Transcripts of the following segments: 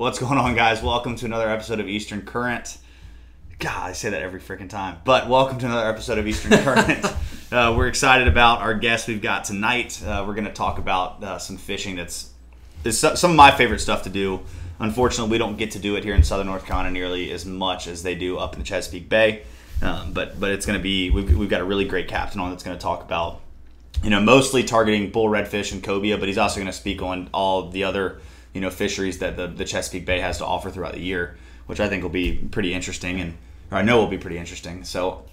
What's going on, guys? Welcome to another episode of Eastern Current. God, I say that every freaking time. But welcome to another episode of Eastern Current. uh, we're excited about our guest we've got tonight. Uh, we're going to talk about uh, some fishing that's is some of my favorite stuff to do. Unfortunately, we don't get to do it here in Southern North Carolina nearly as much as they do up in the Chesapeake Bay. Um, but but it's going to be we've, we've got a really great captain on that's going to talk about you know mostly targeting bull redfish and cobia, but he's also going to speak on all the other you know fisheries that the, the Chesapeake Bay has to offer throughout the year, which I think will be pretty interesting, and or I know will be pretty interesting. So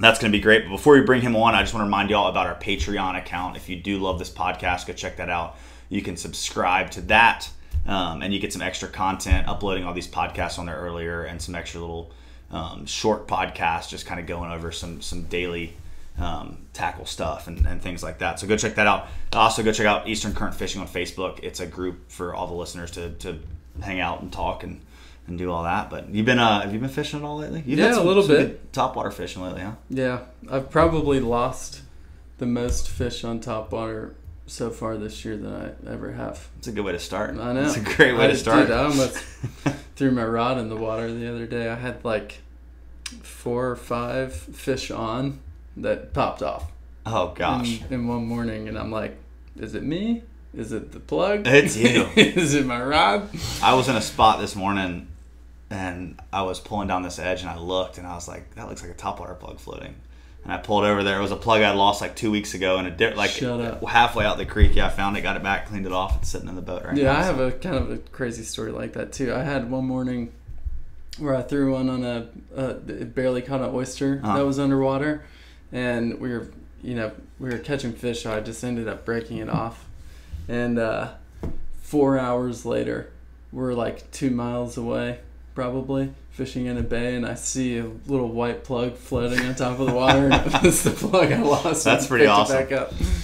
that's going to be great. But before we bring him on, I just want to remind you all about our Patreon account. If you do love this podcast, go check that out. You can subscribe to that, um, and you get some extra content, uploading all these podcasts on there earlier, and some extra little um, short podcasts, just kind of going over some some daily um, tackle stuff and, and, things like that. So go check that out. Also, go check out Eastern Current Fishing on Facebook. It's a group for all the listeners to, to hang out and talk and, and do all that. But you've been uh, have you been fishing at all lately? You've yeah, some, a little bit. Topwater fishing lately, huh? Yeah, I've probably lost the most fish on topwater so far this year than I ever have. It's a good way to start. I know. It's a great way I, to start. Dude, I almost threw my rod in the water the other day. I had like four or five fish on that popped off. Oh gosh! In, in one morning, and I'm like, "Is it me? Is it the plug? It's you. Is it my rod?" I was in a spot this morning, and I was pulling down this edge, and I looked, and I was like, "That looks like a topwater plug floating." And I pulled over there. It was a plug I'd lost like two weeks ago, and a di- like halfway out the creek. Yeah, I found it, got it back, cleaned it off. It's sitting in the boat right yeah, now. Yeah, I have a kind of a crazy story like that too. I had one morning where I threw one on a, a it barely caught an oyster uh-huh. that was underwater and we were you know we were catching fish so i just ended up breaking it off. And uh, four hours later we're like two miles away probably fishing in a bay and i see a little white plug floating on top of the water and it's the plug i lost that's pretty awesome.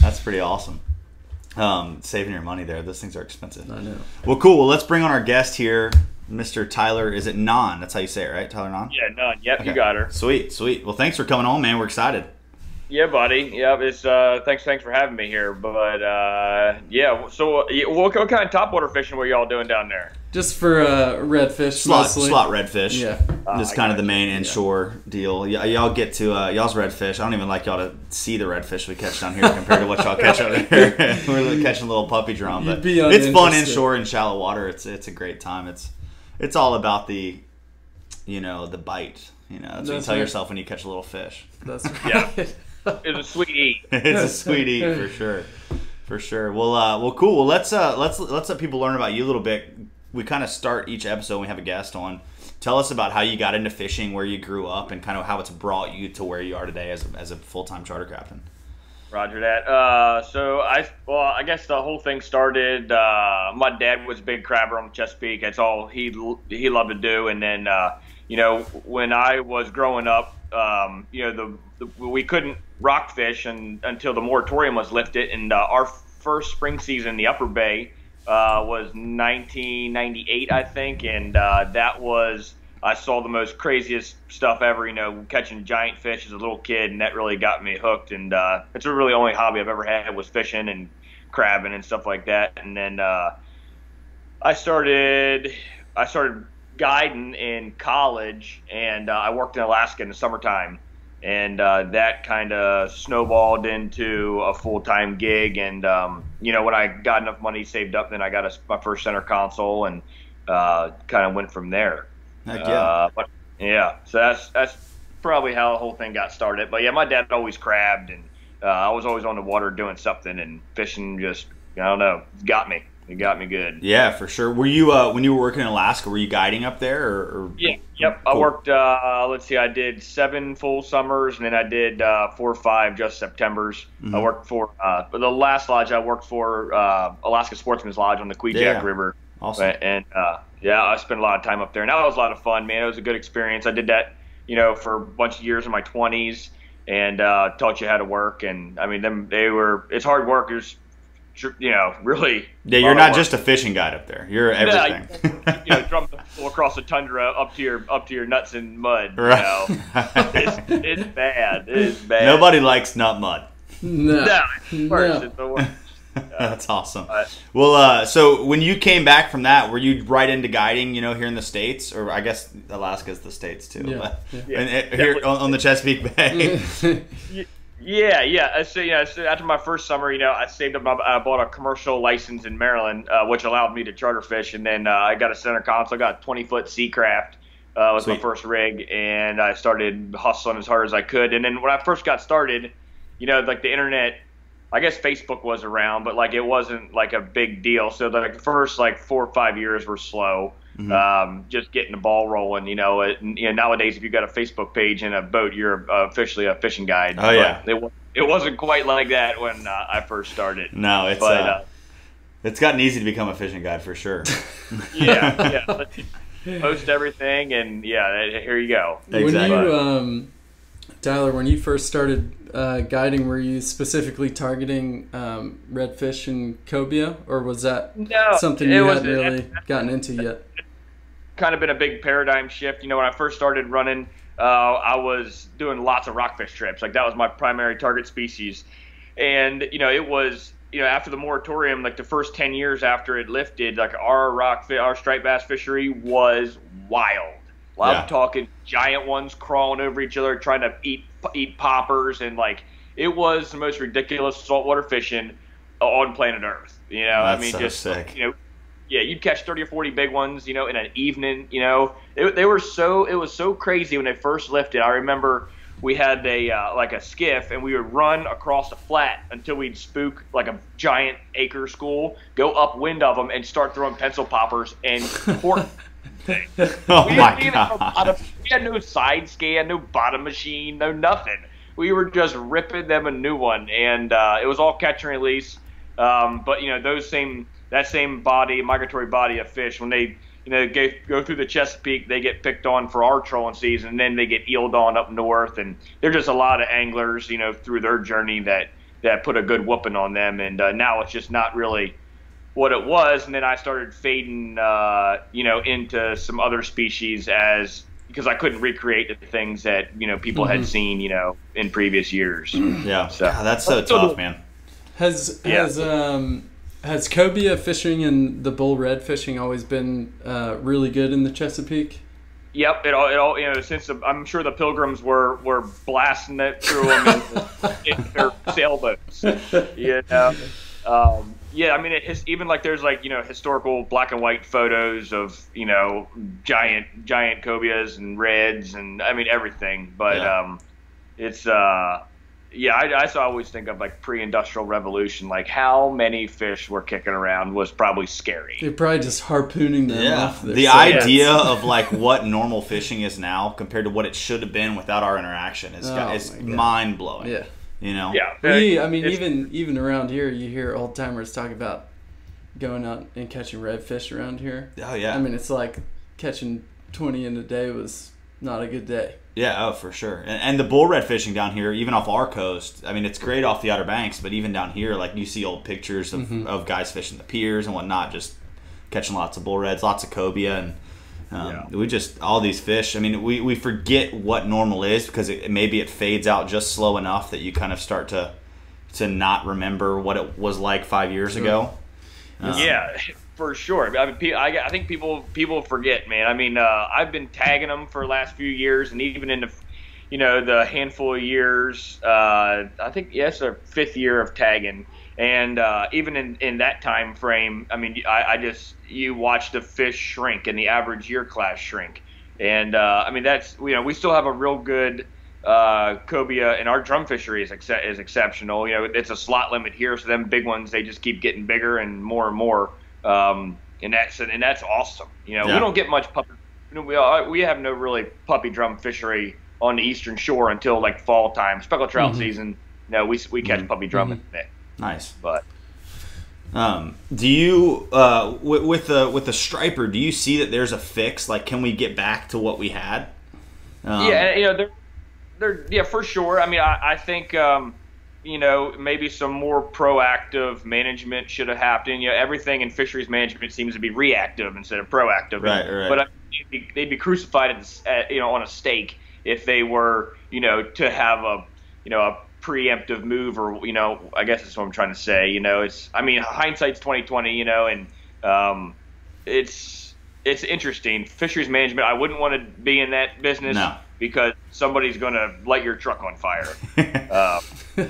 that's pretty awesome. Um, saving your money there. Those things are expensive. I know. Well cool. Well let's bring on our guest here Mr. Tyler, is it Non? That's how you say it, right? Tyler Non? Yeah, Non. Yep, okay. you got her. Sweet, sweet. Well, thanks for coming on, man. We're excited. Yeah, buddy. Yeah, it's uh, thanks, thanks for having me here. But uh, yeah, so uh, what, what, kind of topwater fishing were y'all doing down there? Just for uh, redfish, slot, mostly. slot redfish. Yeah, this uh, kind of the main inshore yeah. deal. Y- y'all get to uh, y'all's redfish. I don't even like y'all to see the redfish we catch down here compared to what y'all catch out there. We're catching a little puppy drum, but it's fun inshore in shallow water. It's it's a great time. It's it's all about the, you know, the bite. You know, that's, that's what you tell right. yourself when you catch a little fish. That's right. yeah. It's a sweet eat. it's a sweet eat for sure, for sure. Well, uh, well, cool. Well, let's uh, let's let's let people learn about you a little bit. We kind of start each episode. We have a guest on. Tell us about how you got into fishing, where you grew up, and kind of how it's brought you to where you are today as a, as a full time charter captain. Roger that. Uh, so I, well, I guess the whole thing started. Uh, my dad was a big crabber on Chesapeake. That's all he he loved to do. And then, uh, you know, when I was growing up, um, you know, the, the, we couldn't rock fish and, until the moratorium was lifted. And uh, our first spring season in the Upper Bay uh, was 1998, I think, and uh, that was I saw the most craziest stuff ever. You know, catching giant fish as a little kid, and that really got me hooked. And uh, it's really only hobby I've ever had was fishing and crabbing and stuff like that. And then uh, I started I started guiding in college, and uh, I worked in Alaska in the summertime. And uh, that kind of snowballed into a full time gig. And, um, you know, when I got enough money saved up, then I got a, my first center console and uh, kind of went from there. Heck yeah. Uh, but yeah, so that's that's probably how the whole thing got started. But yeah, my dad always crabbed, and uh, I was always on the water doing something, and fishing just I don't know got me. It got me good. Yeah, for sure. Were you uh, when you were working in Alaska? Were you guiding up there? Or, or yeah, yep. Cool. I worked. Uh, let's see, I did seven full summers, and then I did uh, four or five just September's. Mm-hmm. I worked for uh, the last lodge I worked for, uh, Alaska Sportsman's Lodge on the Kvichak yeah. River. Awesome. And uh, yeah, I spent a lot of time up there, and that was a lot of fun, man. It was a good experience. I did that, you know, for a bunch of years in my 20s, and uh, taught you how to work. And I mean, them they were it's hard work. It's you know, really. Yeah, you're not just a fishing guide up there. You're everything. Yeah, you, know, drum across the tundra up to your up to your nuts in mud. Right. You know? it's, it's bad. It's bad. Nobody likes nut mud. No. no, first, no. That's awesome. Uh, well, uh, so when you came back from that, were you right into guiding? You know, here in the states, or I guess Alaska's the states too. Yeah, but, yeah. And, here on, on, the Chesapeake Bay. yeah, yeah. So yeah, so after my first summer, you know, I saved up. I bought a commercial license in Maryland, uh, which allowed me to charter fish, and then uh, I got a center console, got a 20 foot Seacraft. Uh, was Sweet. my first rig, and I started hustling as hard as I could. And then when I first got started, you know, like the internet I guess Facebook was around, but like it wasn't like a big deal. So the like, first like four or five years were slow. Mm-hmm. Um, just getting the ball rolling, you know. It, you know, nowadays if you got a Facebook page and a boat, you're officially a fishing guide. Oh yeah, it, it wasn't quite like that when uh, I first started. No, it's but, uh, uh, it's gotten easy to become a fishing guide for sure. yeah, yeah. Post everything, and yeah, here you go. Exactly. When you, um, Tyler, when you first started uh, guiding, were you specifically targeting um, redfish and cobia, or was that no, something you hadn't really it, gotten into yet? Kind of been a big paradigm shift. You know, when I first started running, uh, I was doing lots of rockfish trips. Like that was my primary target species, and you know, it was you know after the moratorium, like the first ten years after it lifted, like our rock our striped bass fishery was wild. Well, yeah. I'm talking giant ones crawling over each other, trying to eat eat poppers, and like it was the most ridiculous saltwater fishing on planet Earth. You know, That's I mean, so just sick. you know, yeah, you'd catch thirty or forty big ones, you know, in an evening. You know, it, they were so it was so crazy when they first lifted. I remember we had a uh, like a skiff, and we would run across the flat until we'd spook like a giant acre school, go upwind of them, and start throwing pencil poppers and pork thing. oh we my god! we had no side scan, no bottom machine, no nothing. We were just ripping them a new one, and uh, it was all catch and release. Um, but you know those same that same body, migratory body of fish, when they you know go, go through the Chesapeake, they get picked on for our trolling season, and then they get eeled on up north, and there's just a lot of anglers, you know, through their journey that that put a good whooping on them, and uh, now it's just not really what it was, and then I started fading, uh, you know, into some other species as because I couldn't recreate the things that you know people mm-hmm. had seen, you know, in previous years. Yeah, so yeah, that's so tough, man. Has has um has cobia fishing and the bull red fishing always been uh, really good in the Chesapeake? Yep, it all, it all you know. Since the, I'm sure the pilgrims were were blasting it through them in, in their sailboats, you know. Um, yeah, I mean, it has, even like there's like you know historical black and white photos of you know giant giant cobias and reds and I mean everything. But yeah. um, it's uh, yeah, I, I always think of like pre-industrial revolution, like how many fish were kicking around was probably scary. They're probably just harpooning them yeah. off. The idea of like what normal fishing is now compared to what it should have been without our interaction is oh, is mind blowing. Yeah. You know. Yeah. We, I mean, even even around here, you hear old timers talk about going out and catching redfish around here. Oh yeah. I mean, it's like catching twenty in a day was not a good day. Yeah, oh for sure. And, and the bull red fishing down here, even off our coast, I mean, it's great off the Outer Banks, but even down here, like you see old pictures of, mm-hmm. of guys fishing the piers and whatnot, just catching lots of bull reds, lots of cobia, and um, yeah. We just all these fish. I mean, we, we forget what normal is because it, maybe it fades out just slow enough that you kind of start to to not remember what it was like five years sure. ago. Um, yeah, for sure. I mean, I, I think people people forget, man. I mean, uh, I've been tagging them for the last few years, and even in the you know the handful of years, uh, I think yes, our fifth year of tagging and uh, even in, in that time frame, I mean, I, I, just you watch the fish shrink and the average year class shrink, and uh, I mean that's you know we still have a real good uh, cobia, and our drum fishery is ex- is exceptional. You know, it's a slot limit here, so them big ones they just keep getting bigger and more and more, um, and that's and that's awesome. You know, yeah. we don't get much puppy. You know, we uh, we have no really puppy drum fishery on the eastern shore until like fall time, speckled trout mm-hmm. season. no, we we catch mm-hmm. puppy drum mm-hmm. in it. Nice. But um, do you uh, with, with the with the striper? Do you see that there's a fix? Like, can we get back to what we had? Um, yeah, you know, they're, they're yeah for sure. I mean, I, I think um, you know maybe some more proactive management should have happened. You know, everything in fisheries management seems to be reactive instead of proactive. Right, right. But I they'd, be, they'd be crucified at, at, you know on a stake if they were you know to have a you know a preemptive move, or you know, I guess that's what I'm trying to say. You know, it's I mean, hindsight's 2020. You know, and um, it's it's interesting. Fisheries management. I wouldn't want to be in that business. No. Because somebody's going to light your truck on fire. uh,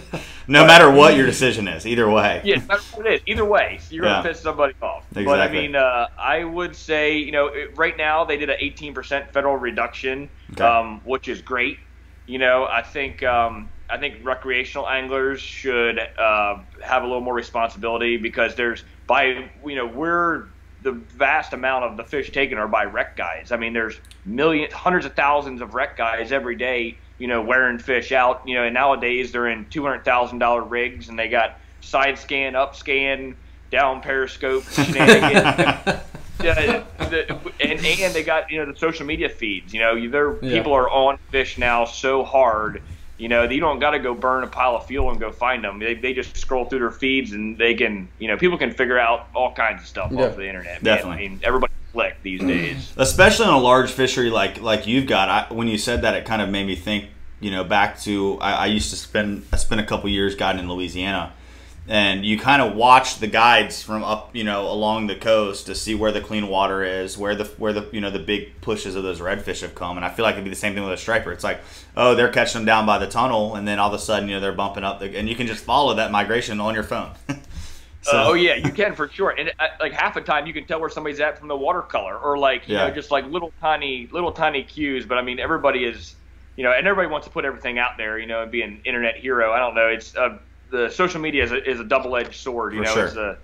no matter what your decision is, either way. Yeah, no matter what it is. Either way, you're Yeah. going to piss somebody off. Exactly. But I mean, uh, I would say, you know, it- right now they did an 18% federal reduction, Okay. um, which is great. You know, I think um, I think recreational anglers should uh, have a little more responsibility because there's by you know we're the vast amount of the fish taken are by rec guys. I mean, there's millions, hundreds of thousands of rec guys every day, you know, wearing fish out. You know, and nowadays they're in two hundred thousand dollar rigs and they got side scan, up scan, down periscope shenanigans. Yeah, the, and and they got you know the social media feeds. You know, their Yeah. people are on fish now so hard. You know, you don't got to go burn a pile of fuel and go find them. They, they just scroll through their feeds and they can, you know, people can figure out all kinds of stuff Yeah. off the internet. man. Definitely. I mean, everybody click these mm. days. especially on a large fishery like like you've got. I, when you said that, it kind of made me think. You know, back to I, I used to spend I spent a couple years guiding in Louisiana, and you kind of watch the guides from up you know along the coast to see where the clean water is, where the where the you know the big pushes of those redfish have come, and I feel like it'd be the same thing with a striper. It's like oh they're catching them down by the tunnel, and then all of a sudden you know they're bumping up, the, and you can just follow that migration on your phone. so, Uh, oh yeah, you can for sure. And uh, like half the time, you can tell where somebody's at from the watercolor, or like you Yeah. know, just like little tiny, little tiny cues. But I mean, everybody is, you know, and everybody wants to put everything out there, you know, and be an internet hero. I don't know. It's uh, the social media is a, is a double edged sword. You For know, sure. it's a,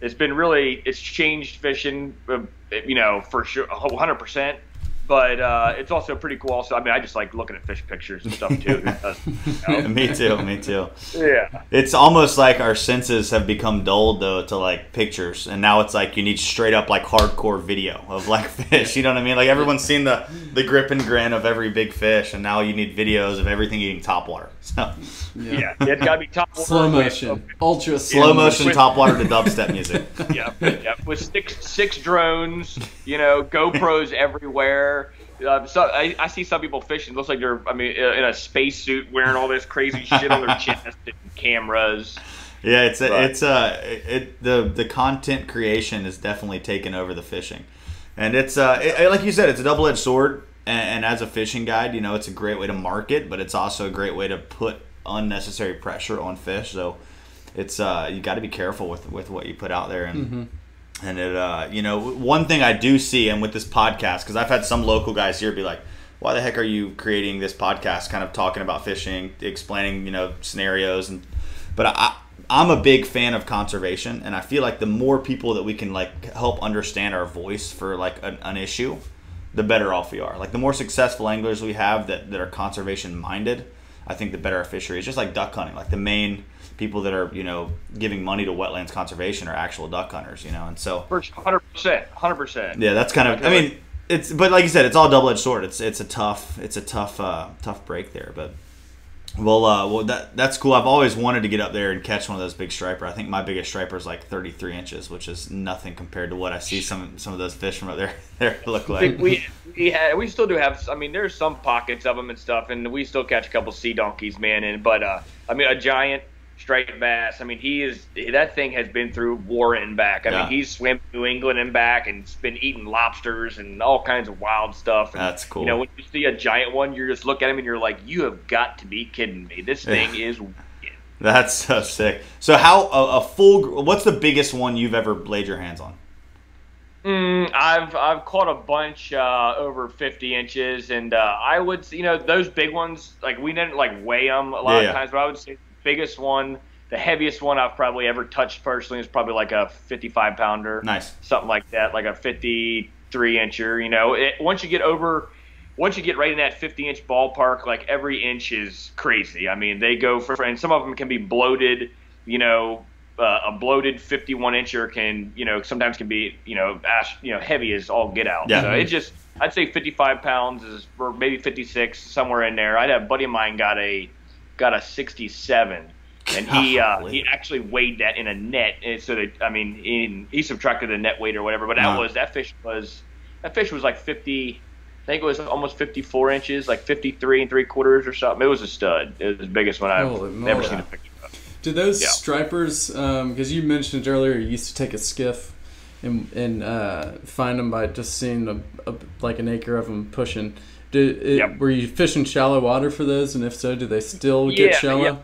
it's been really, it's changed fishing, uh, you know, for sure, hundred percent. But uh, it's also pretty cool. Also, I mean, I just like looking at fish pictures and stuff too. Who you know? me too, me too. Yeah. It's almost like our senses have become dulled though to like pictures, and now it's like you need straight up like hardcore video of like fish. You know what I mean? Like everyone's seen the the grip and grin of every big fish, and now you need videos of everything eating topwater. So Yeah, it's got to be top Slow water with- motion, ultra slow motion with- topwater to dubstep music. yeah, yeah, with six six drones, you know, GoPros everywhere. Uh, so I, I see some people fishing. Looks like they're, I mean, in a spacesuit, wearing all this crazy shit on their chest and cameras. Yeah, it's a, it's uh it the the content creation is definitely taken over the fishing, and it's uh it, like you said, it's a double edged sword. And, and as a fishing guide, you know, it's a great way to market, but it's also a great way to put unnecessary pressure on fish. So it's uh you got to be careful with with what you put out there and. And it, uh, you know, one thing I do see, and with this podcast, because I've had some local guys here be like, "Why the heck are you creating this podcast, kind of talking about fishing, explaining, you know, scenarios?" And but I, I'm a big fan of conservation, and I feel like the more people that we can like help understand our voice for like an, an issue, the better off we are. Like the more successful anglers we have that, that are conservation minded, I think the better our fishery is. Just like duck hunting, like the main people that are you know giving money to wetlands conservation are actual duck hunters, you know, and so For 100%, 100%. yeah, that's kind of. I mean, it's but like you said, it's all double edged sword. It's it's a tough it's a tough uh, tough break there, but. Well, uh, well, that that's cool. I've always wanted to get up there and catch one of those big striper. I think my biggest striper is like 33 inches, which is nothing compared to what I see some some of those fish from up there there look like. we we had we still do have I mean there's some pockets of them and stuff and we still catch a couple sea donkeys man and but uh I mean a giant striped bass I mean he is that thing has been through war and back I Yeah. mean he's swam New England and back and been eating lobsters and all kinds of wild stuff and, That's cool. you know when you see a giant one you just look at him and you're like you have got to be kidding me this thing is wicked. That's so sick. So how a, a full? What's the biggest one you've ever laid your hands on? Mm, I've I've caught a bunch uh, over 50 inches, and uh, I would you know those big ones like we didn't like weigh them a lot Yeah, of yeah. times, but I would say biggest one, the heaviest one I've probably ever touched personally is probably like a 55 pounder, Nice. something like that, like a 53 incher. You know, it, once you get over. Once you get right in that 50 inch ballpark, like every inch is crazy. I mean, they go for, and some of them can be bloated, you know, uh, a bloated 51 incher can, you know, sometimes can be, you know, ash, you know, heavy as all get out. Yeah. So it just, I'd say 55 pounds is, or maybe 56, somewhere in there. I had a buddy of mine got a, got a 67, and he, uh, he actually weighed that in a net. And so that, I mean, in, he subtracted the net weight or whatever, but that Wow. was that fish was, that fish was like 50. I think it was almost 54 inches, like 53 and three quarters or something. It was a stud. It was the biggest one I've Holy never moly. seen a picture of. Do those Yeah. stripers? Because you mentioned earlier, you used to take a skiff and and uh, find them by just seeing a, a like an acre of them pushing. It, Yep. were you fishing shallow water for those? And if so, do they still get Yeah, shallow? yeah.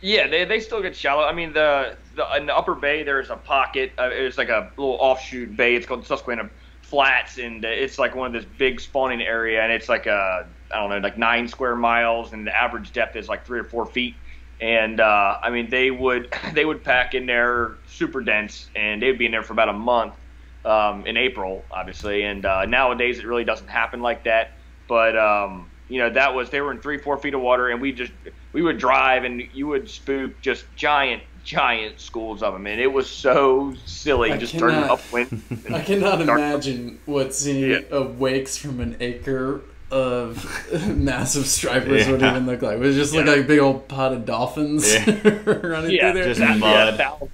Yeah, they, they still get shallow. I mean, the, the in the upper bay there's a pocket. Uh, it's like a little offshoot bay. It's called Susquehanna Flats, and it's like one of this big spawning area, and it's like a I don't know, like nine square miles, and the average depth is like three or four feet. And uh, I mean, they would they would pack in there super dense, and they'd be in there for about a month um, in April, obviously. And uh, nowadays, it really doesn't happen like that. But um, you know, that was they were in three, four feet of water, and we just we would drive, and you would spook just giant, giant schools of them, and it was so silly. I just cannot- turning upwind. I cannot Dark- imagine what seeing Yeah. a wakes from an acre of massive stripers would even look like. It would just look Yeah. like a big old pot of dolphins Yeah. running yeah, through there. Just that- mud. Yeah, thousands,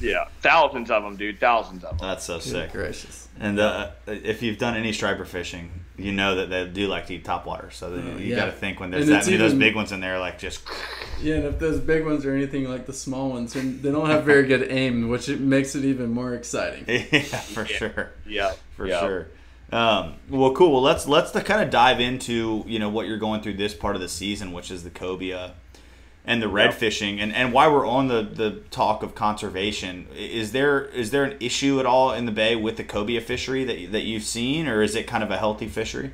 yeah, thousands of them, dude, thousands of them. That's so Good sick. gracious. And uh, if you've done any striper fishing, you know that they do like to eat top water. So then you yeah. got to think when there's And that many of those big ones in there, like just Yeah, and if those big ones are anything like the small ones, then they don't have very good aim, which it makes it even more exciting. yeah, for sure. Yeah, for yeah. sure. Um, well, cool. Well, let's let's kind of dive into you know what you're going through this part of the season, which is the cobia and the red Yeah. fishing, and and why we're on the the talk of conservation. Is there is there an issue at all in the bay with the cobia fishery that that you've seen, or is it kind of a healthy fishery?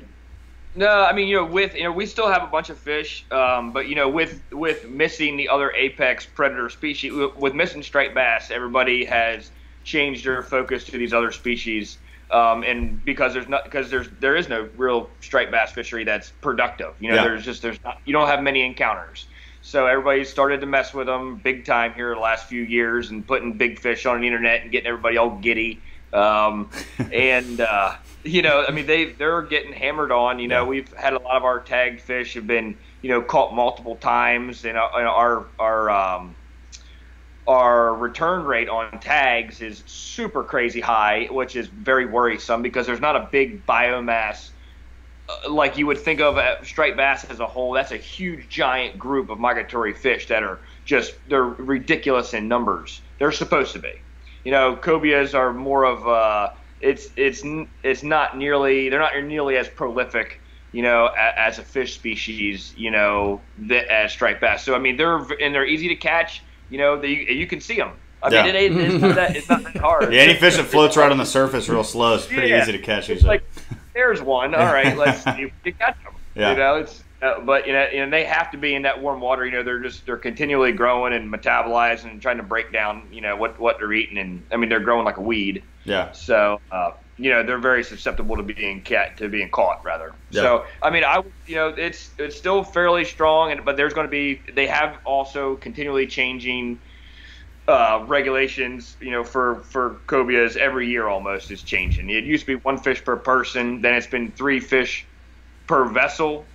No, I mean you know with you know we still have a bunch of fish, um, but you know with with missing the other apex predator species, with- with missing striped bass, everybody has changed their focus to these other species, um, and because there's not because there's there is no real striped bass fishery that's productive. You know, Yeah. there's just there's not you don't have many encounters. So everybody started to mess with them big time here the last few years and putting big fish on the internet and getting everybody all giddy. Um, and uh, you know, I mean, they they're getting hammered on. You know, Yeah. we've had a lot of our tagged fish have been you know caught multiple times, and, uh, our our um, our return rate on tags is super crazy high, which is very worrisome because there's not a big biomass like you would think of uh, striped bass as a whole. That's a huge, giant group of migratory fish that are just they're ridiculous in numbers. They're supposed to be. You know, cobias are more of uh, it's it's it's not nearly they're not nearly as prolific. You know, a, as a fish species, you know, that, as striped bass. So I mean, they're and they're easy to catch. You know, they, you can see them. I Yeah. mean, it, ain't- it's not that it's not that hard. Yeah, any fish that floats right on the surface real slow is pretty Yeah. easy to catch. It's Usually. like there's one. All right, let's see if we can catch them. Yeah. You know, it's uh, but you know, and they have to be in that warm water. You know, they're just they're continually growing and metabolizing and trying to break down. You know what what they're eating, and I mean they're growing like a weed. yeah, So uh, you know they're very susceptible to being cat to being caught rather. Yeah. So I mean I you know it's it's still fairly strong, and but there's going to be they have also continually changing uh, regulations, you know, for for cobias every year almost is changing. It used to be one fish per person, then it's been three fish per vessel.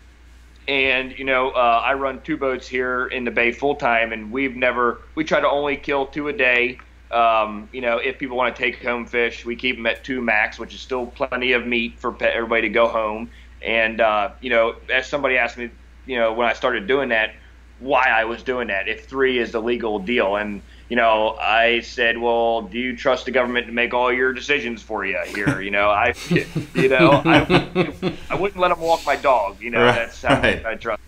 And you know, uh, I run two boats here in the bay full time, and we've never we try to only kill two a day. Um, you know, if people want to take home fish, we keep them at two max, which is still plenty of meat for everybody to go home. And uh, you know, as somebody asked me, you know, when I started doing that, why I was doing that, if three is the legal deal, and you know, I said, well, do you trust the government to make all your decisions for you here? You know, I, you know, I, I wouldn't let them walk my dog. You know, Right, that's how right. I trust.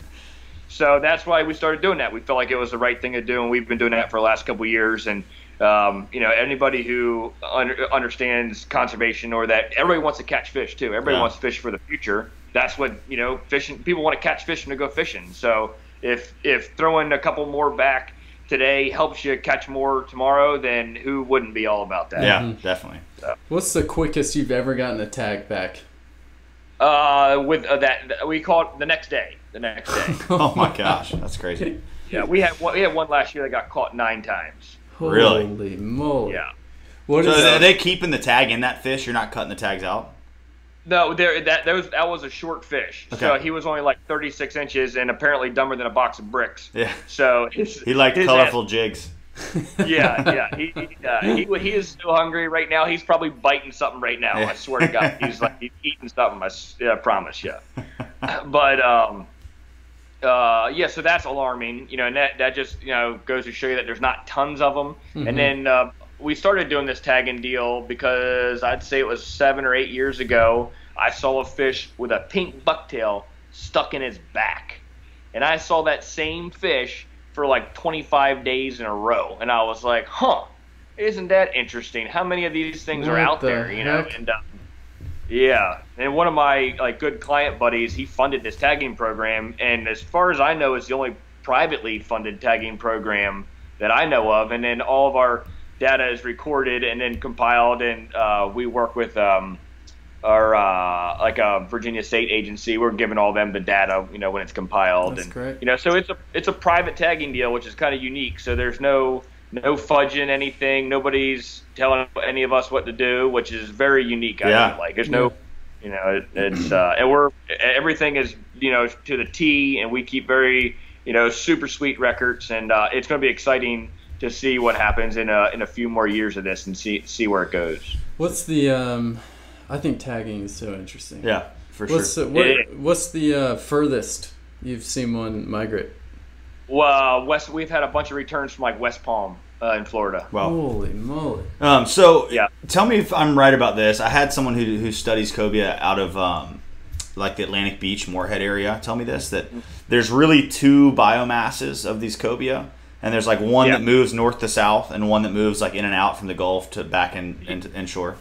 So that's why we started doing that. We felt like it was the right thing to do, and we've been doing that for the last couple of years. And um, you know, anybody who under, understands conservation or that everybody wants to catch fish too. Everybody Yeah. wants to fish for the future. That's what you know. Fishing people want to catch fish and to go fishing. So if if throwing a couple more back today helps you catch more tomorrow, then who wouldn't be all about that? yeah, definitely. What's the quickest you've ever gotten a tag back? Uh, with uh, that, we call it the next day. The next day. Oh my gosh, that's crazy. yeah, we had one, we had one last year that got caught nine times. Really? Holy moly! Yeah. What So is are they keeping the tag in that fish? You're not cutting the tags out. No, there that that was that was a short fish. So he was only like 36 inches and apparently dumber than a box of bricks. Yeah, So his, he liked colorful jigs. yeah, yeah. He he, uh, he he is so hungry right now. He's probably biting something right now. I swear to God, he's like he's eating something. I promise you. But um, uh, yeah. So that's alarming. You know, and that that just you know goes to show you that there's not tons of them. And then uh, we started doing this tagging deal because I'd say it was seven or eight years ago. I saw a fish with a pink bucktail stuck in his back and I saw that same fish for like 25 days in a row, and I was like, "Huh, isn't that interesting? How many of these things are out the there?" You know, and uh, yeah, and one of my like good client buddies, he funded this tagging program, and as far as I know, it's the only privately funded tagging program that I know of, and then all of our data is recorded and then compiled, and uh, we work with. Um, our uh, like a Virginia State agency. We're giving all them the data, you know, when it's compiled. That's and great. you know, so it's a it's a private tagging deal, which is kind of unique. So there's no no fudging anything. Nobody's telling any of us what to do, which is very unique. I Yeah. like there's no, you know, it, it's uh, and we're everything is you know to the T, and we keep very you know super sweet records, and uh, it's going to be exciting to see what happens in a in a few more years of this and see see where it goes. What's the um? I think tagging is so interesting. Yeah, for What's sure. the, what, Yeah. what's the uh, furthest you've seen one migrate? Well, West, we've had a bunch of returns from like West Palm uh, in Florida. Well, Holy moly! Um, so Yeah. tell me if I'm right about this. I had someone who, who studies cobia out of um, like the Atlantic Beach, Morehead area. Tell me this that there's really two biomasses of these cobia, and there's like one Yeah. that moves north to south, and one that moves like in and out from the Gulf to back in, in inshore.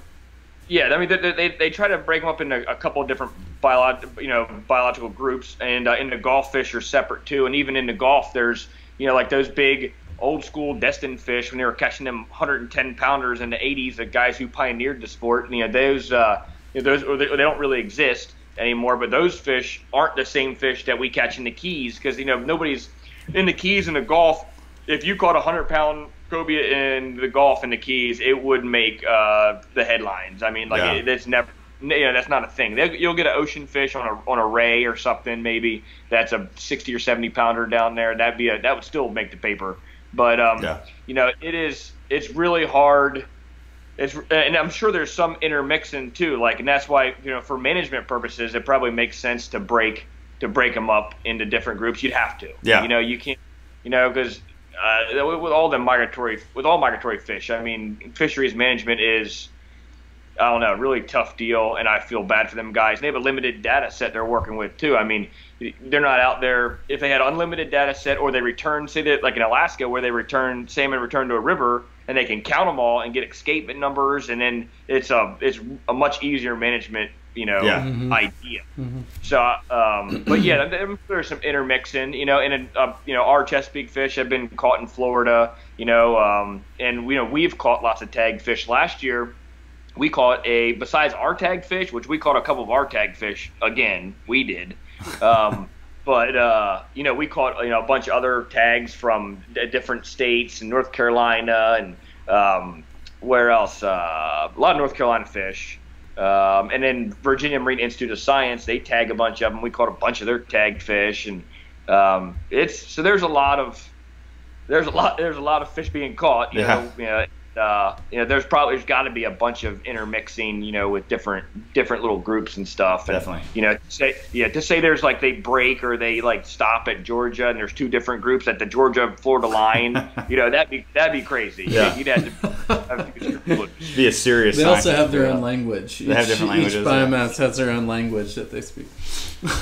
Yeah, I mean they, they, they try to break them up into a couple of different biolog, you know biological groups, and uh, in the Gulf fish are separate too, and even in the Gulf there's you know like those big old school Destin fish when they were catching them 110 pounders in the 80s, the guys who pioneered the sport, and, you know those uh, you know, those or they, they don't really exist anymore, but those fish aren't the same fish that we catch in the Keys because you know nobody's in the Keys in the Gulf. If you caught a 100 pound cobia in the Gulf in the Keys, it would make uh, the headlines. I mean, like Yeah. it, it's never. You know, that's not a thing. They- You'll get an ocean fish on a on a ray or something, maybe that's a sixty or seventy pounder down there. That'd be a that would still make the paper. But um, Yeah. you know, it is it's really hard. It's and I'm sure there's some intermixing too. Like, and that's why you know, for management purposes, it probably makes sense to break to break them up into different groups. You'd have to. Yeah. You know, you can't. You know, because uh, with with all the migratory with all migratory fish, I mean, fisheries management is I don't know, really tough deal, and I feel bad for them guys. They have a limited data set they're working with too. I mean, they're not out there. If they had unlimited data set, or they return, say that like in Alaska, where they return salmon return to a river, and they can count them all and get escapement numbers, and then it's a it's a much easier management, you know, Yeah. Mhm. idea. So, um, but yeah, there's some intermixing, you know, and uh, you know, our Chesapeake fish have been caught in Florida, you know, um, and you know we've caught lots of tagged fish last year we caught a besides our tagged fish, which we caught a couple of our tagged fish again. We did, um, but uh, you know we caught you know a bunch of other tags from d- different states and North Carolina and um, where else? Uh, a lot of North Carolina fish. Um, and then Virginia Marine Institute of Science, they tag a bunch of them. We caught a bunch of their tagged fish, and um, it's so there's a lot of there's a lot there's a lot of fish being caught. You Yeah. know, you know, uh, you know, there's probably there's got to be a bunch of intermixing, you know, with different different little groups and stuff. And, Definitely. You know, to say yeah, to say there's like they break or they like stop at Georgia and there's two different groups at the Georgia Florida line. you know, that'd be that'd be crazy. Yeah. You'd have to have to use your foot. Be a serious. They also have their Yeah. own language. They have different languages, Each yeah. biomass has their own language that they speak.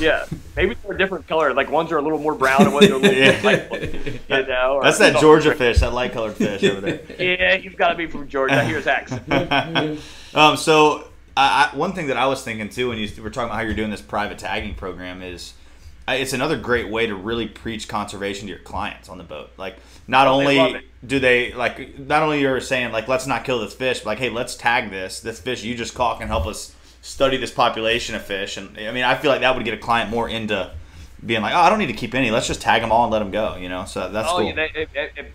Yeah, maybe they're a different color. Like ones are a little more brown and ones are a little Yeah. more light. You know, That's that Georgia fish, that light colored fish over there. Yeah, you've got to be from Georgia. I hear his accent. um, so I, I, one thing that I was thinking too when you were talking about how you're doing this private tagging program is it's another great way to really preach conservation to your clients on the boat. Like not Oh, only it. do they like not only you're saying like let's not kill this fish, but like hey let's tag this this fish you just caught can help us study this population of fish. And I mean I feel like that would get a client more into being like oh I don't need to keep any let's just tag them all and let them go. You know so that's Oh, cool. yeah,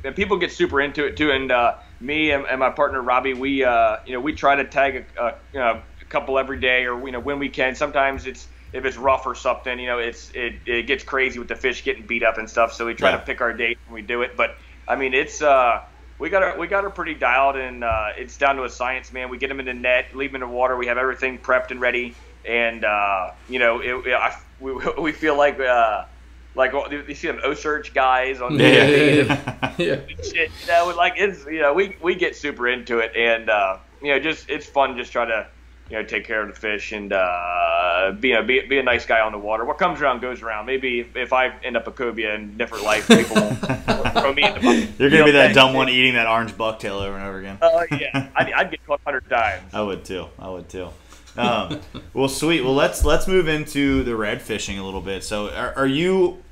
they, people get super into it too, and uh, me and, and my partner Robbie, we uh, you know we try to tag a, a, you know, a couple every day, or you know when we can. Sometimes it's if it's rough or something, you know, it's it, it gets crazy with the fish getting beat up and stuff. So we try Yeah. to pick our date when we do it. But I mean, it's uh, we got her we got her pretty dialed, and uh, it's down to a science, man. We get them in the net, leave them in the water. We have everything prepped and ready, and uh, you know, it, it, I, we, we feel like. Like you see them OCEARCH guys on yeah, yeah, yeah, yeah. shit, you know, like it's you know we we get super into it and uh, you know just it's fun just try to you know take care of the fish and uh, be a be, be a nice guy on the water. What comes around goes around. Maybe if, if I end up a cobia in different life, people will throw me in the bucket. You're gonna be that dumb one eating that orange bucktail over and over again. Oh uh, yeah, I'd, I'd get caught hundred times. I would too. I would too. Um, well, sweet. Well, let's let's move into the red fishing a little bit. So, are, are you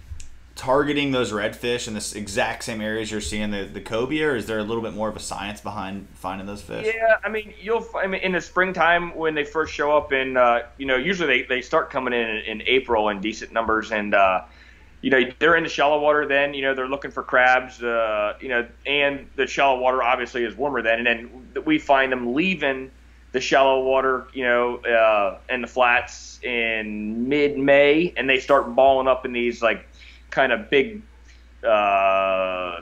targeting those redfish in the exact same areas you're seeing the, the cobia, or is there a little bit more of a science behind finding those fish? Yeah, I mean, you'll I mean, in the springtime when they first show up, in uh, you know, usually they, they start coming in in April in decent numbers, and uh, you know they're in the shallow water then. You know they're looking for crabs, uh, you know, and the shallow water obviously is warmer then, and then we find them leaving the shallow water, you know, uh, and the flats in mid-May, and they start balling up in these like kind of big, uh,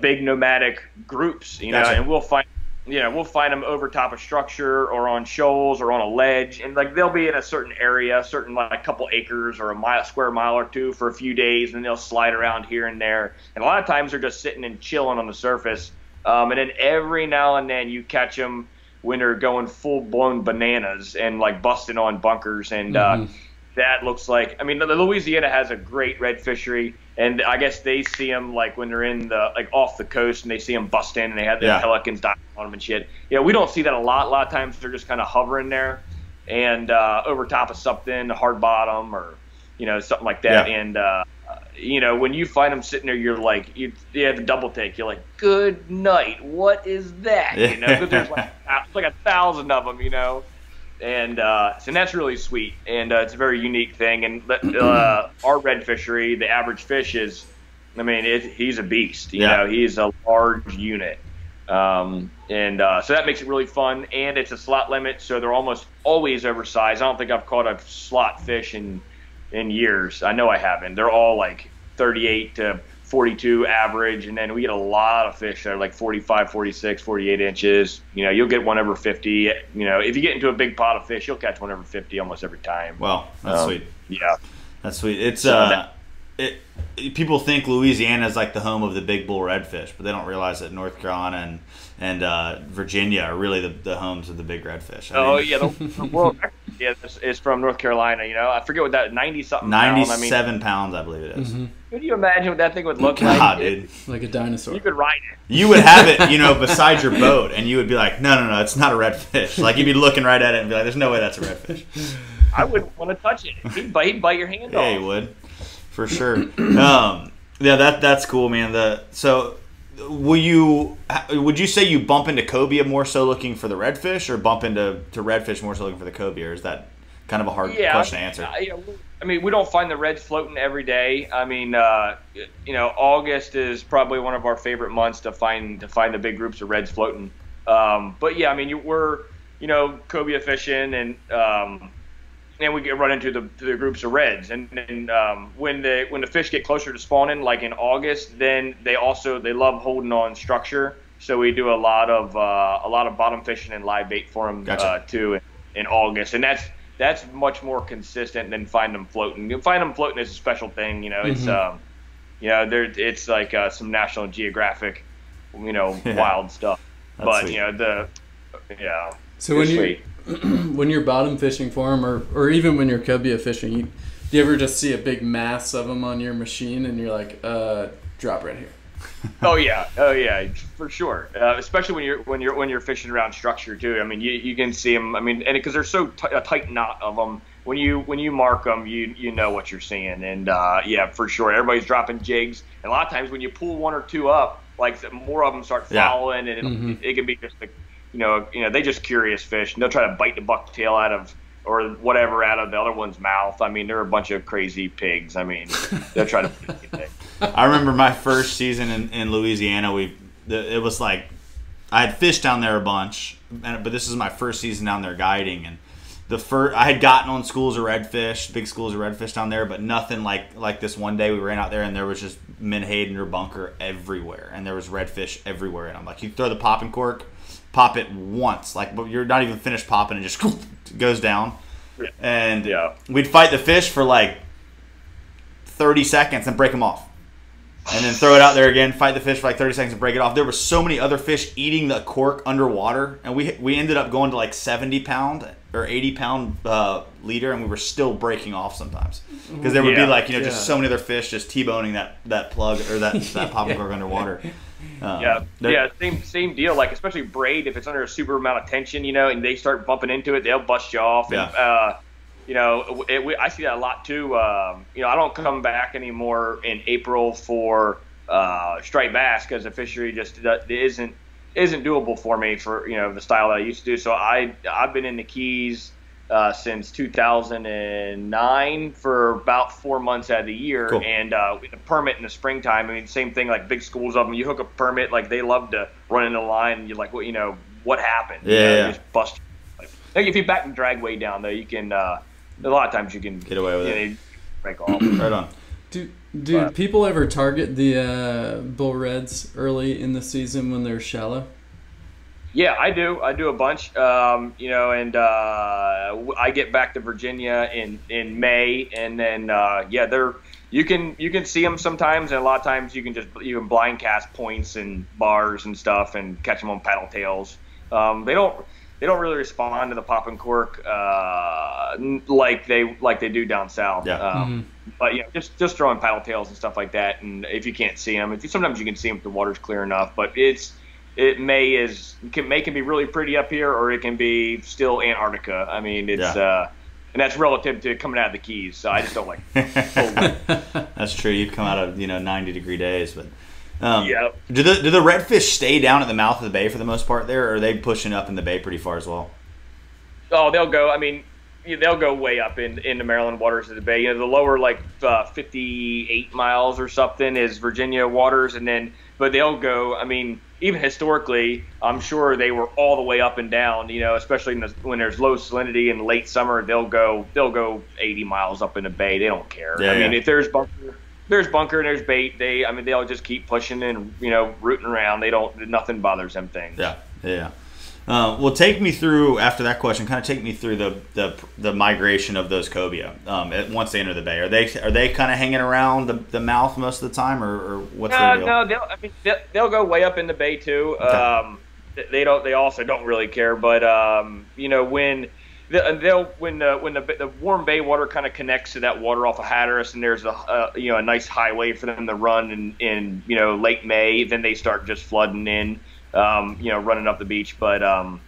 big nomadic groups, you gotcha. know, and we'll find, you know, we'll find them over top of structure or on shoals or on a ledge, and like they'll be in a certain area, certain like a couple acres or a mile, square mile or two for a few days, and they'll slide around here and there, and a lot of times they're just sitting and chilling on the surface, um, and then every now and then you catch them when they're going full blown bananas and like busting on bunkers and. Uh, mm-hmm. Uh, that looks like. I mean, Louisiana has a great red fishery, and I guess they see them like when they're in the like off the coast and they see them busting and they have the yeah. pelicans diving on them and shit. Yeah, we don't see that a lot. A lot of times they're just kind of hovering there and uh, over top of something, hard bottom or you know something like that. Yeah. And uh, you know when you find them sitting there, you're like you, you have a double take. You're like, good night. What is that? You know, there's like like a thousand of them. You know and uh, so that's really sweet, and uh, it's a very unique thing. And uh, our red fishery, the average fish is, I mean, it, he's a beast. You yeah. know, he's a large unit, um, and uh, so that makes it really fun. And it's a slot limit, so they're almost always oversized. I don't think I've caught a slot fish in in years. I know I haven't. They're all like 38 to 42 average, and then we get a lot of fish that are like 45, 46, 48 inches. You know, you'll get one over 50. You know, if you get into a big pot of fish, you'll catch one over 50 almost every time. Well, that's um, sweet. Yeah, that's sweet. It's so uh, that, it. People think Louisiana is like the home of the big bull redfish, but they don't realize that North Carolina and and uh, Virginia are really the, the homes of the big redfish. I oh mean, yeah, the, the world yeah, is from North Carolina. You know, I forget what that ninety something. Ninety-seven I mean, pounds, I believe it is. Mm-hmm. Could you imagine what that thing would look God, like? dude. Like a dinosaur. You could ride it. You would have it, you know, beside your boat, and you would be like, "No, no, no, it's not a redfish." Like you'd be looking right at it and be like, "There's no way that's a redfish." I wouldn't want to touch it. He'd bite, he'd bite your hand yeah, off. Yeah, he would, for sure. um, yeah, that that's cool, man. The so will you would you say you bump into cobia more so looking for the redfish or bump into to redfish more so looking for the cobia or is that kind of a hard yeah, question to answer I mean, we don't find the reds floating every day. I mean, uh, you know, August is probably one of our favorite months to find to find the big groups of reds floating. Um, but yeah, I mean, you, we're you know cobia fishing and um, and we get run into the, the groups of reds. And then um, when the when the fish get closer to spawning, like in August, then they also they love holding on structure. So we do a lot of uh, a lot of bottom fishing and live bait for them gotcha. uh, too in, in, August, and that's that's much more consistent than find them floating. You find them floating is a special thing, you know. It's mm-hmm. um, you know, there it's like uh, some National Geographic, you know, yeah. wild stuff. That's but sweet. you know the yeah. So when you when you're bottom fishing for them, or, or even when you're cobia fishing, you, do you ever just see a big mass of them on your machine and you're like, uh, drop right here? oh yeah, oh yeah, for sure. Uh, especially when you're when you're when you're fishing around structure too. I mean, you, you can see them. I mean, and because there's so t- a tight knot of them, when you when you mark them, you you know what you're seeing. And uh, yeah, for sure, everybody's dropping jigs. And a lot of times when you pull one or two up, like more of them start following, yeah. and mm-hmm. it can be just like you know, you know, they just curious fish, and they'll try to bite the bucktail out of or whatever out of the other one's mouth. I mean, they're a bunch of crazy pigs. I mean, they'll try to. I remember my first season in, in Louisiana. We it was like I had fished down there a bunch, but this is my first season down there guiding, and the first I had gotten on schools of redfish, big schools of redfish down there, but nothing like like this one day we ran out there and there was just menhaden or bunker everywhere, and there was redfish everywhere, and I'm like, you throw the popping cork, pop it once, like but you're not even finished popping, and just goes down, and Yeah. we'd fight the fish for like 30 seconds and break them off. And then throw it out there again, fight the fish for like 30 seconds and break it off. There were so many other fish eating the cork underwater, and we we ended up going to like 70 pound or 80 pound uh, leader, and we were still breaking off sometimes because there would Yeah. be like you know just so many other fish just t-boning that that plug or that that popping cork underwater. Um, Yeah, yeah, same same deal. Like especially braid, if it's under a super amount of tension, you know, and they start bumping into it, they'll bust you off. And, Yeah. uh, you know, it, we, I see that a lot too. Um, you know, I don't come back anymore in April for uh, striped bass because the fishery just isn't isn't doable for me for you know the style that I used to do. So I I've been in the Keys uh, since 2009 for about four months out of the year, Cool. and uh, with a permit in the springtime. I mean, same thing like big schools of them. You hook a permit, like they love to run in the line. And you're like, what you know, what happened? You Yeah, know, you yeah. just bust. Like if you back the drag way down though, you can. Uh, a lot of times you can Get away with you it. know, you break off. Right on. Do do But- people ever target the uh, bull reds early in the season when they're shallow? Yeah, I do. I do a bunch. Um, you know, and uh, w- I get back to Virginia in in May, and then uh, yeah, they're you can you can see them sometimes, and a lot of times you can just you can blind cast points and bars and stuff, and catch them on paddle tails. Um, they don't they don't really respond to the pop and cork uh, like they like they do down south. Yeah. Um, But yeah, just just throwing paddle tails and stuff like that, and if you can't see them, if you, sometimes you can see them if the water's clear enough. But it's it may is can May can be really pretty up here, or it can be still Antarctica. I mean, it's Yeah. uh, and that's relative to coming out of the Keys. So I just don't like. That's true. You've come out of you know 90 degree days, but um, Yeah. Do the do the redfish stay down at the mouth of the bay for the most part there, or are they pushing up in the bay pretty far as well? Oh, they'll go. I mean, they'll go way up in in the Maryland waters of the bay. You know, the lower like uh, 58 miles or something is Virginia waters, and then but they'll go. I mean, even historically, I'm sure they were all the way up and down. You know, especially in the, when there's low salinity in late summer, they'll go they'll go 80 miles up in the bay. They don't care. Yeah, I mean, if there's bunker. There's bunker and there's bait. They, I mean, they all just keep pushing and you know rooting around. They don't. Nothing bothers them things. Yeah, yeah. Uh, well, take me through after that question. Kind of take me through the the, the migration of those cobia um, once they enter the bay. Are they are they kind of hanging around the, the mouth most of the time, or, or what's No, their deal? no, they'll, I mean, they'll, they'll go way up in the bay too. Okay. Um, they don't. They also don't really care. But um, you know, when the- they'll when the when the, the warm bay water kind of connects to that water off of Hatteras, and there's a uh, you know a nice highway for them to run in in you know late May, then they start just flooding in, um, you know, running up the beach. But um,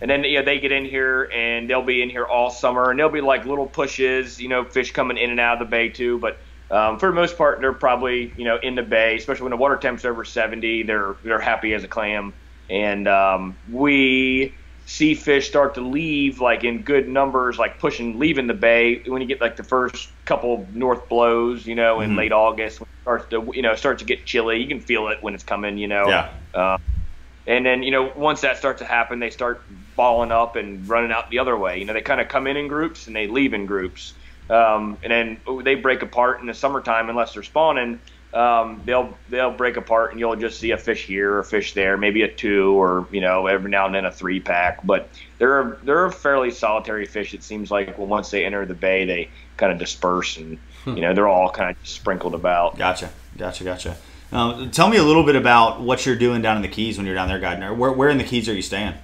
and then you know, they get in here and they'll be in here all summer, and they'll be like little pushes, you know, fish coming in and out of the bay too. But um, for the most part, they're probably you know in the bay, especially when the water temp's over 70. They're they're happy as a clam, and um, we see fish start to leave like in good numbers, like pushing leaving the bay when you get like the first couple north blows, you know, in Mhm. late August, when it starts to you know start to get chilly. You can feel it when it's coming, you know. Yeah. Uh, and then, you know, once that starts to happen, they start balling up and running out the other way. You know, they kind of come in in groups and they leave in groups. Um, and then they break apart in the summertime unless they're spawning. Um, they'll they'll break apart and you'll just see a fish here or a fish there, maybe a two or you know every now and then a three pack. But they're they're a fairly solitary fish. It seems like well, once they enter the bay, they kind of disperse and you know they're all kind of sprinkled about. Gotcha, gotcha, gotcha. Um, tell me a little bit about what you're doing down in the Keys when you're down there guiding. Where, where in the Keys are you staying?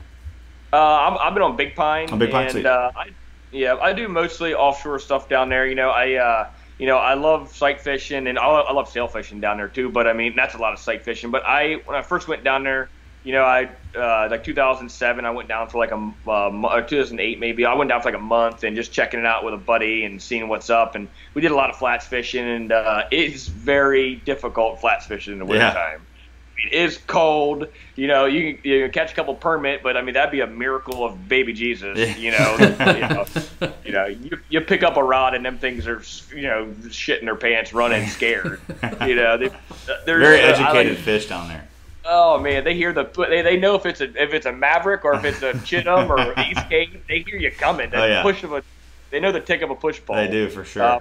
Uh, I'm, I've been on Big Pine. On Big Pine, and, uh, I, yeah, I do mostly offshore stuff down there. You know, I, uh, you know, I love sight fishing and I, love sail fishing down there too. But I mean, that's a lot of sight fishing. But I, when I first went down there, you know, I uh, like 2007, I went down for like a uh, 2008 maybe. I went down for like a month and just checking it out with a buddy and seeing what's up. And we did a lot of flats fishing, and uh, it's very difficult flats fishing in the Yeah. It is cold. You know, you can, you can catch a couple permit, but I mean that'd be a miracle of baby Jesus. You know, you know, you know, you, you pick up a rod and them things are you know shitting their pants, running scared. You know, they're Very uh, educated like- fish down there. Oh man, they hear the they, they know if it's a if it's a Maverick or if it's a Chittum or East Cape, they hear you coming. The Oh, yeah. push of a, they know the tick of a push pole. They do for sure. Uh,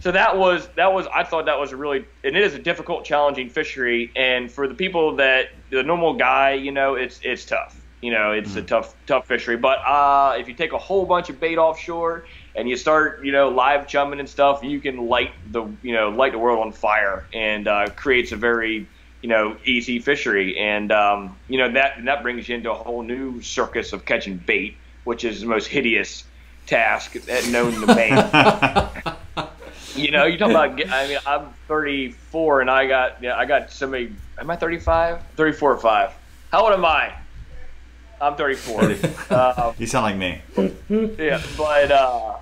so that was that was I thought that was a really and it is a difficult, challenging fishery. And for the people that the normal guy, you know, it's it's tough. You know, it's a tough tough fishery. But uh, if you take a whole bunch of bait offshore and you start, you know, live chumming and stuff, you can light the you know light the world on fire and uh, creates a very you know easy fishery. And um, you know that that brings you into a whole new circus of catching bait, which is the most hideous task known to man. You know, you talk about. I mean, I'm 34, and I got. Yeah, I got somebody. Am I 35? 34 or five. How old am I? I'm 34. uh, you sound like me. yeah, but uh,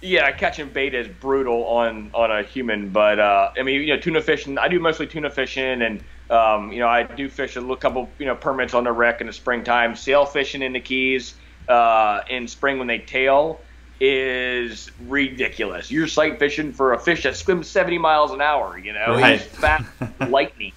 yeah, catching bait is brutal on on a human. But uh, I mean, you know, tuna fishing. I do mostly tuna fishing, and um, you know, I do fish a little couple, you know, permits on the wreck in the springtime. Sail fishing in the Keys uh, in spring when they tail is ridiculous. You're sight fishing for a fish that swims 70 miles an hour. You know, Right. he's fat, lightning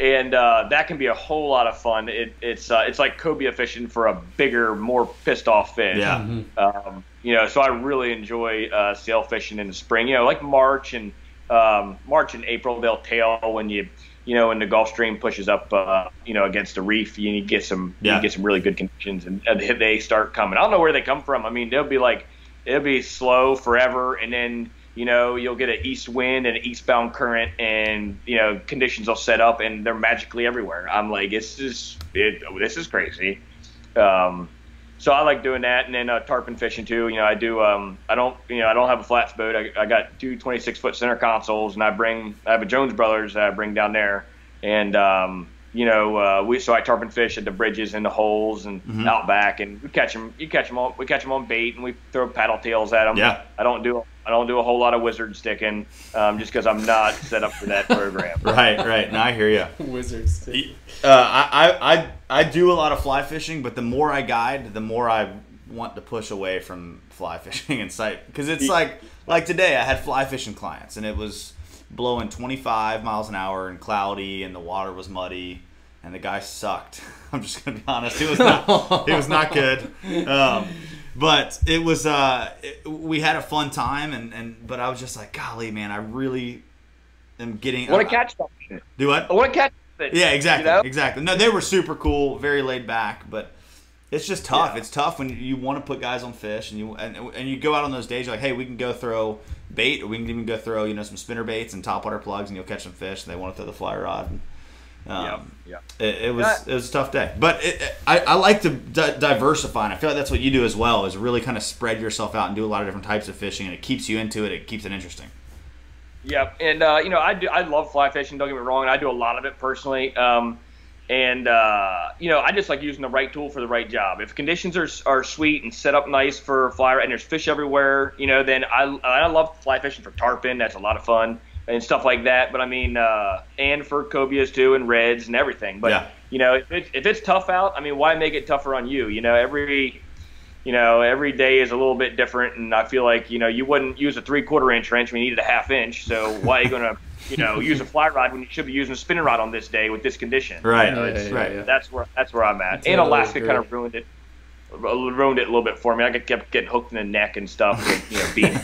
and uh, that can be a whole lot of fun. It, it's uh, it's like cobia fishing for a bigger, more pissed off fish. Yeah. Um, you know, so I really enjoy uh, sail fishing in the spring. You know, like March and um, March and April, they'll tail when you you know when the Gulf Stream pushes up, uh, you know, against the reef. You get some Yeah. you get some really good conditions, and, and they start coming. I don't know where they come from. I mean, they'll be like it'll be slow forever, and then you know you'll get an east wind and an eastbound current, and you know conditions will set up, and they're magically everywhere. I'm like, it's just it, this is crazy. Um, so I like doing that, and then uh, tarpon fishing too. You know, I do. Um, I don't. You know, I don't have a flats boat. I, I got two 26 foot center consoles, and I bring. I have a Jones Brothers that I bring down there, and um, you know, uh, we so I tarpon fish at the bridges and the holes and out back, and we catch them. You catch them on. We catch them on bait, and we throw paddle tails at them. Yeah. I don't do. I don't do a whole lot of wizard sticking, um, just because I'm not set up for that program. Right, right. No, I hear you. Wizard stick. Uh, I, I, I, I do a lot of fly fishing, but the more I guide, the more I want to push away from fly fishing and sight because it's like like today I had fly fishing clients and it was blowing 25 miles an hour and cloudy and the water was muddy and the guy sucked. I'm just gonna be honest. It was not. it was not good. Um, but it was. Uh, it, we had a fun time and and but I was just like, golly, man, I really am getting. I want to catch. Do what? Want to catch. Yeah, exactly, You know? exactly. No, they were super cool, very laid back, but it's just tough. Yeah. It's tough when you want to put guys on fish, and you and, and you go out on those days. You're like, hey, we can go throw bait, or we can even go throw you know some spinner baits and topwater plugs, and you'll catch some fish. And they want to throw the fly rod. And, um, Yeah. It, it was Yeah. it was a tough day, but it, it- I, I like to di- diversify, and I feel like that's what you do as well. Is really kind of spread yourself out and do a lot of different types of fishing, and it keeps you into it. It keeps it interesting. Yep, and uh, you know I do I love fly fishing. Don't get me wrong, and I do a lot of it personally. Um, and uh, you know I just like using the right tool for the right job. If conditions are are sweet and set up nice for fly and there's fish everywhere, you know, then I I love fly fishing for tarpon. That's a lot of fun and stuff like that. But I mean, uh, and for cobias too, and reds and everything. But Yeah. you know, if it's, if it's tough out, I mean, why make it tougher on you? You know, every you know, every day is a little bit different, and I feel like you know you wouldn't use a three quarter inch wrench when you needed a half inch. So why are you gonna, you know, use a fly rod when you should be using a spinning rod on this day with this condition? Right, You know, Yeah, yeah, right. yeah. That's where that's where I'm at. Totally and Alaska agree. kind of ruined it, ruined it a little bit for me. I kept getting hooked in the neck and stuff. With, you know, beads.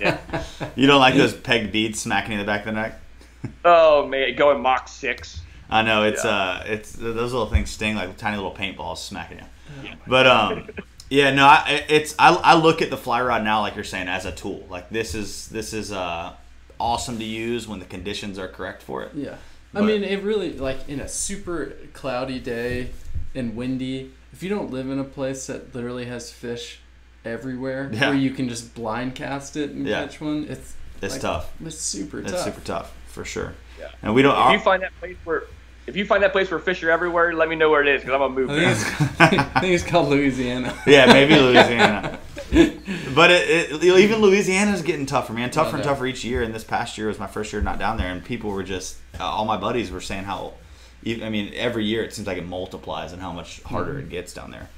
yeah. You don't like those peg beads smacking you in the back of the neck? Oh man, going Mach six. I know it's Yeah. uh it's those little things sting like tiny little paintballs smacking you. Yeah. But um yeah no I, it's I, I look at the fly rod now like you're saying as a tool like this is this is uh awesome to use when the conditions are correct for it. Yeah. I mean, it really, like, in a super cloudy day and windy, if you don't live in a place that literally has fish everywhere, Yeah. where you can just blind cast it and Yeah. catch one, it's It's like, tough. It's super It's tough. It's super tough for sure. Yeah. And we don't. If you find that place where if you find that place where fish are everywhere, let me know where it is because I'm gonna move I there. think, it's, I think it's called Louisiana. yeah, maybe Louisiana. but it, it, even Louisiana's getting tougher, man. Tougher and tougher each year. And this past year was my first year not down there, and people were just uh, all my buddies were saying how. I mean, every year it seems like it multiplies and how much harder it gets down there.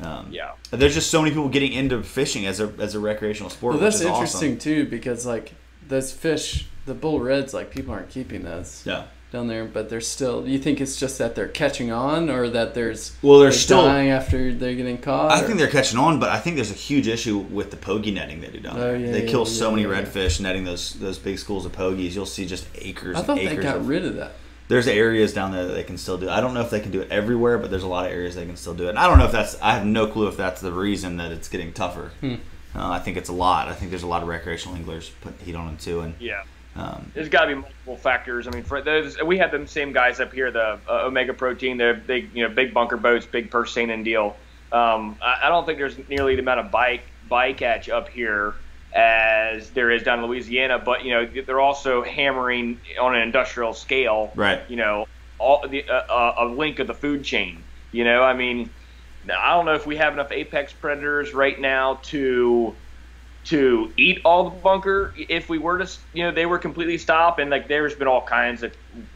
Um, Yeah. There's just so many people getting into fishing as a as a recreational sport. Well, that's interesting Awesome. too because like those fish, the bull reds, like people aren't keeping those. Yeah. down there, but they're still. You think it's just that they're catching on, or that there's Well, they're they're still- dying after they're getting caught? I or- think they're catching on, but I think there's a huge issue with the pogie netting they do down there. Oh, yeah, they yeah, kill so yeah, many yeah. redfish netting those those big schools of pogies. You'll see just acres I and thought they acres got of rid of that. There's areas down there that they can still do. I don't know if they can do it everywhere, but there's a lot of areas they can still do it. And I don't know if that's. I have no clue if that's the reason that it's getting tougher. Hmm. Uh, I think it's a lot. I think there's a lot of recreational anglers putting heat on them too. And Yeah. um, There's got to be multiple factors. I mean, for those we have them same guys up here, the uh, Omega Protein. They're big, you know, big bunker boats, big purse seine and deal. Um, I, I don't think there's nearly the amount of bike bycatch up here as there is down in Louisiana. But you know, they're also hammering on an industrial scale. Right. You know, all the uh, uh, a link of the food chain. You know, I mean, I don't know if we have enough apex predators right now to to eat all the bunker if we were to you know they were completely stop and like there's been all kinds of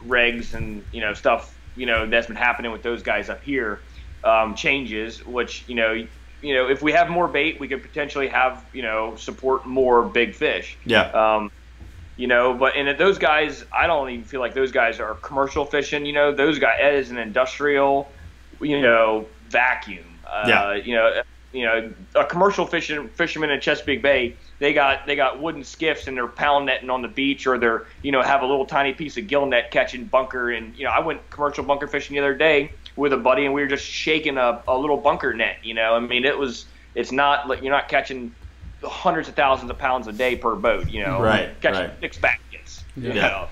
regs and you know stuff you know that's been happening with those guys up here um, changes which you know you know if we have more bait we could potentially have you know support more big fish yeah, um, you know, but and those guys, I don't even feel like those guys are commercial fishing. You know, those guys Ed is an industrial, you know, vacuum. Uh, Yeah. You know, you know, a commercial fishing fisherman in Chesapeake Bay, they got they got wooden skiffs and they're pound netting on the beach, or they're you know have a little tiny piece of gill net catching bunker. And you know, I went commercial bunker fishing the other day with a buddy, and we were just shaking a, a little bunker net. You know, I mean, it was it's not like you're not catching hundreds of thousands of pounds a day per boat. You know, Right, Catching right. six baskets. You Yeah. know,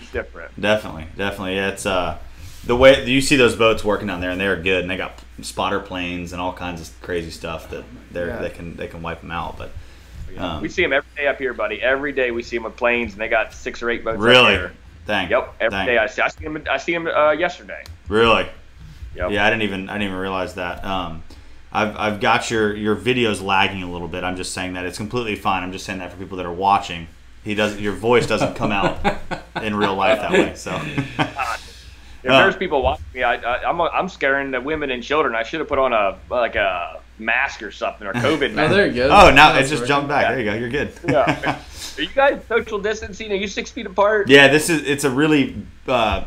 it's different. definitely, definitely. Yeah, it's uh, the way you see those boats working down there, and they're good, and they got spotter planes and all kinds of crazy stuff that they're Yeah. they can they can wipe them out. But um, we see them every day up here, buddy. Every day we see them with planes, and they got six or eight boats. up really, there. dang, Yep. Every dang. day I see. I see them. I see them uh, yesterday. really. Yep. Yeah, I didn't even I didn't even realize that. Um, I've, I've got your your videos lagging a little bit. I'm just saying that it's completely fine. I'm just saying that for people that are watching. He does your voice doesn't come out in real life that way. So If Uh, there's people watching me, I, I, I'm I'm scaring the women and children. I should have put on a like a mask or something or COVID mask. Oh, mask. there you go. oh now it just working. jumped back. Yeah. There you go. You're good. yeah. Are you guys social distancing? Are you six feet apart? Yeah, this is it's a really uh,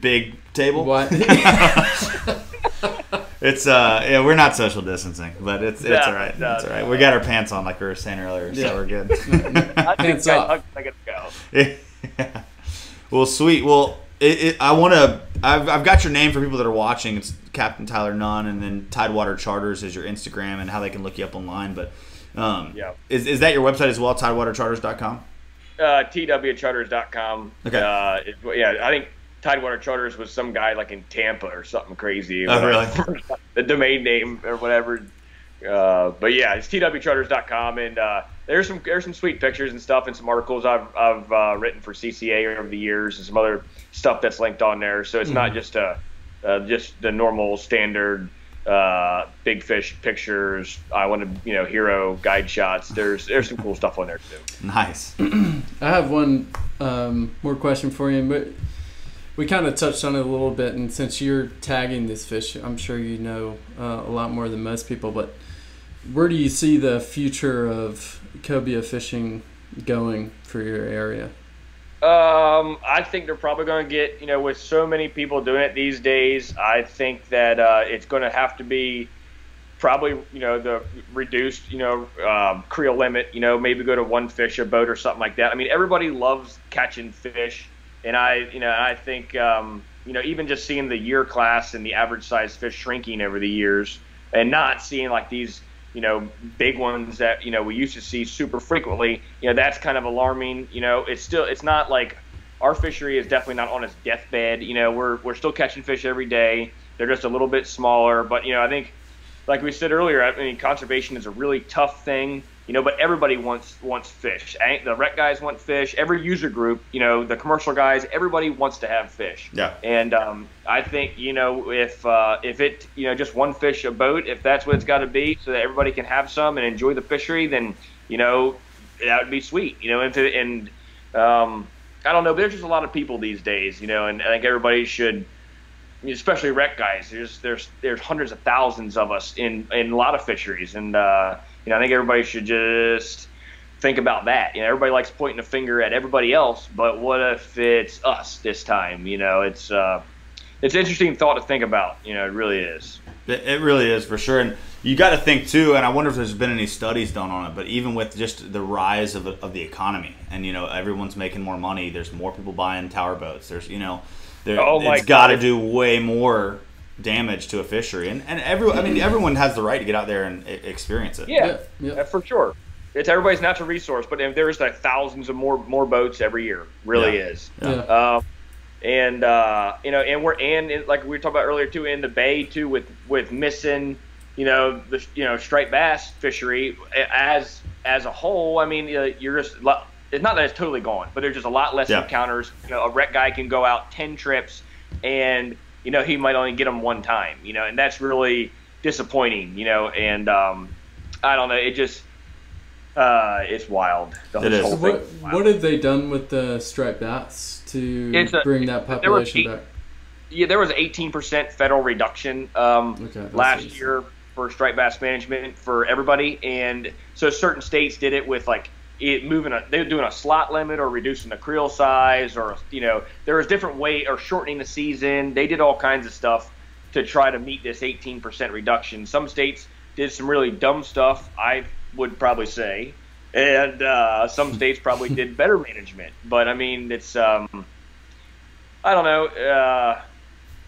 big table. What? It's uh yeah we're not social distancing, but it's it's No, all right. no, it's all right. no. We got our pants on like we were saying earlier, Yeah. so we're good. I think Hands I, off. I, I gotta go. Yeah. Well, sweet. Well, it, it, I want to. I've, I've got your name for people that are watching. It's Captain Tyler Nunn, and then Tidewater Charters is your Instagram and how they can look you up online. But um, Yeah. is, is that your website as well? TidewaterCharters.com. Uh, twcharters.com. Okay. Uh, it, yeah, I think Tidewater Charters was some guy like in Tampa or something crazy. Oh, really? the domain name or whatever. Uh, but yeah, it's twcharters.com, and uh, there's some there's some sweet pictures and stuff, and some articles I've I've uh, written for CCA over the years, and some other stuff that's linked on there. So it's not just a uh, just the normal standard uh, big fish pictures. I want to you know hero guide shots. There's there's some cool stuff on there too. Nice. I have one um, more question for you, but we kind of touched on it a little bit. And since you're tagging this fish, I'm sure you know uh, a lot more than most people. But where do you see the future of cobia fishing going for your area? Um, I think they're probably going to get, you know, with so many people doing it these days, I think that uh, it's going to have to be probably, you know, the reduced, you know, um, creel limit, you know, maybe go to one fish a boat or something like that. I mean, everybody loves catching fish. And I, you know, I think, um, you know, even just seeing the year class and the average size fish shrinking over the years and not seeing like these, you know, big ones that, you know, we used to see super frequently, you know, that's kind of alarming. You know, it's still, it's not like our fishery is definitely not on its deathbed. You know, we're, we're still catching fish every day. They're just a little bit smaller. But, you know, I think, like we said earlier, I mean, conservation is a really tough thing, you know, but everybody wants wants fish. The rec guys want fish. Every user group, you know, the commercial guys, everybody wants to have fish. Yeah. And um, I think you know if uh, if it you know just one fish a boat, if that's what it's got to be, so that everybody can have some and enjoy the fishery, then you know that would be sweet. You know, and to, and um, I don't know, but there's just a lot of people these days, you know, and I think everybody should especially rec guys. There's there's there's hundreds of thousands of us in in a lot of fisheries, and uh, you know I think everybody should just think about that. You know, everybody likes pointing a finger at everybody else, but what if it's us this time? You know, it's uh, it's an interesting thought to think about. You know, it really is. It really is for sure, and you got to think too. And I wonder if there's been any studies done on it. But even with just the rise of, of the economy, and you know everyone's making more money. There's more people buying tower boats. There's you know, there, oh it's got to do way more damage to a fishery. And and everyone, I mean, everyone has the right to get out there and experience it. Yeah, yeah, yeah. for sure. It's everybody's natural resource, but there's like thousands of more more boats every year. Really yeah. is. Yeah. Um, and uh, you know, and we're and like we were talking about earlier too, in the bay too, with with missing, you know, the you know striped bass fishery as as a whole. I mean, you're just it's not that it's totally gone, but there's just a lot less yeah. encounters. You know, a rec guy can go out ten trips, and you know he might only get them one time. You know, and that's really disappointing. You know, and um, I don't know, it just uh, it's wild. The it is. what, wild. what have they done with the striped bass to a, bring that population eight, back? Yeah, there was an 18% federal reduction um, okay, last year for striped bass management for everybody, and so certain states did it with like it moving a they're doing a slot limit or reducing the creel size or you know there was different way or shortening the season. They did all kinds of stuff to try to meet this 18% reduction. Some states did some really dumb stuff. I would probably say, and uh, some states probably did better management. But I mean, it's um, I don't know. Uh,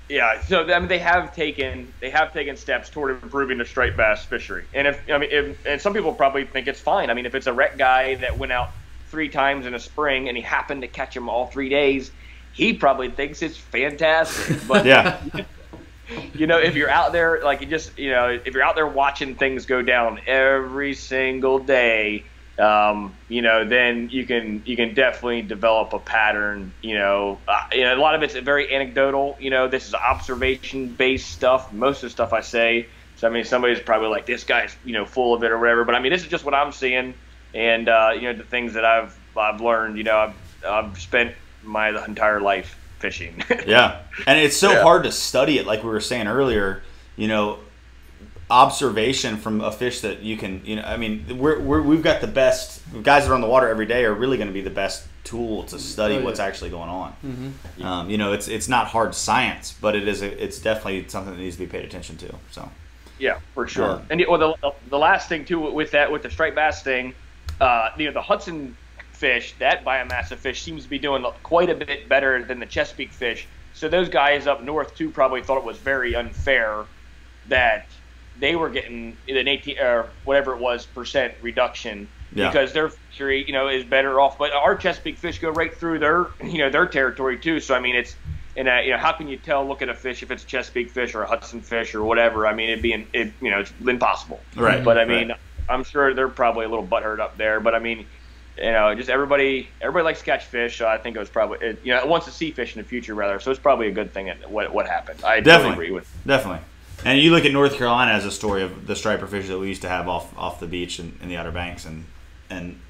yeah, so I mean, they have taken they have taken steps toward improving the striped bass fishery, and if I mean, if, and some people probably think it's fine. I mean, if it's a rec guy that went out three times in a spring and he happened to catch them all three days, he probably thinks it's fantastic. But yeah. you know, if you're out there, like you just, you know, if you're out there watching things go down every single day, um, you know, then you can you can definitely develop a pattern. You know, uh, you know, a lot of it's very anecdotal. You know, this is observation based stuff. Most of the stuff I say. So I mean, somebody's probably like, this guy's you know full of it or whatever. But I mean, this is just what I'm seeing, and uh, you know, the things that I've I've learned. You know, I've I've spent my entire life fishing. yeah, and it's so yeah. hard to study it, like we were saying earlier. You know, observation from a fish that you can, you know, I mean, we're, we're we've got the best guys that are on the water every day are really going to be the best tool to study oh, yeah. what's actually going on. Mm-hmm. Um, you know, it's it's not hard science, but it is a, it's definitely something that needs to be paid attention to. So. Yeah, for sure. Uh, and well, the, the last thing too with that with the striped bass thing, uh, you know, the Hudson fish, that biomass of fish seems to be doing quite a bit better than the Chesapeake fish. So those guys up north too probably thought it was very unfair that they were getting an 18 or whatever it was percent reduction yeah. because their fishery, you know, is better off. But our Chesapeake fish go right through their, you know, their territory too. So I mean, it's and uh, you know, how can you tell? Look at a fish if it's a Chesapeake fish or a Hudson fish or whatever. I mean, it'd be, an, it, you know, it's impossible. Right. But I mean, right. I'm sure they're probably a little butthurt up there. But I mean, you know, just everybody everybody likes to catch fish. So I think it was probably it, you know it wants to see fish in the future rather. So it's probably a good thing what what happened. I definitely agree with definitely. And you look at North Carolina as a story of the striper fish that we used to have off off the beach and in the Outer Banks, and and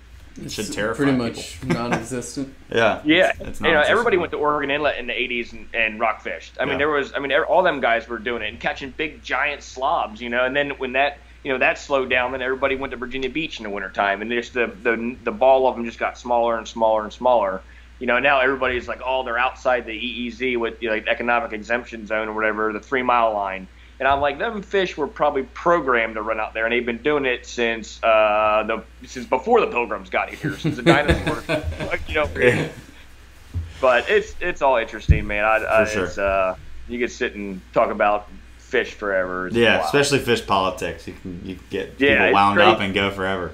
it should terrify pretty much non-existent. yeah, yeah. It's, you know, everybody went to Oregon Inlet in the '80s and, and rock fished. I mean, yeah. there was, I mean, all them guys were doing it and catching big giant slobs. You know, and then when that you know that slowed down. Then everybody went to Virginia Beach in the wintertime, and just the, the the ball of them just got smaller and smaller and smaller. You know, now everybody's like, oh, they're outside the EEZ with you know, like economic exemption zone or whatever, the three mile line. And I'm like, them fish were probably programmed to run out there, and they've been doing it since uh, the since before the Pilgrims got here, since the dinosaurs. you know, but it's it's all interesting, man. I, I sure. it's, uh, you could sit and talk about fish forever. yeah, especially fish politics. You can you can get yeah, people wound up and go forever.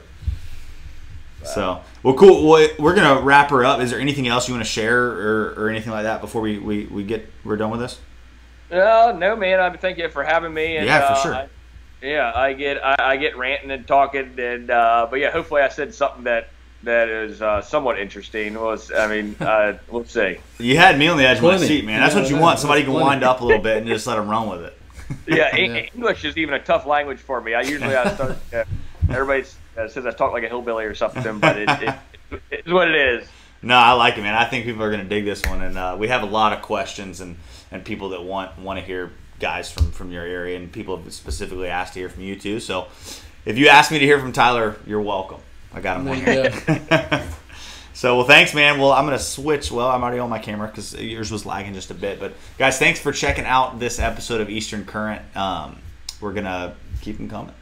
Wow. So well, cool. We're gonna wrap her up. Is there anything else you want to share or, or anything like that before we, we, we get we're done with this? No, no, man. I thank you for having me. And, yeah, for uh, sure. I, yeah, I get I, I, get ranting and talking, and uh, but yeah, hopefully I said something that that is uh, somewhat interesting. Was I mean, uh, let's see. You had me on the edge of my seat, man. That's yeah, what you want. Somebody can wind up a little bit and just let them run with it yeah, yeah, English is even a tough language for me. I usually I start. Uh, everybody uh, says I talk like a hillbilly or something, but it, it, it's what it is. No, I like it, man. I think people are going to dig this one, and uh, we have a lot of questions and, and people that want want to hear guys from from your area, and people have specifically asked to hear from you too. So, if you ask me to hear from Tyler, you're welcome. I got him here. so, well, thanks, man. Well, I'm going to switch. Well, I'm already on my camera because yours was lagging just a bit. But, guys, thanks for checking out this episode of Eastern Current. Um, we're going to keep them coming.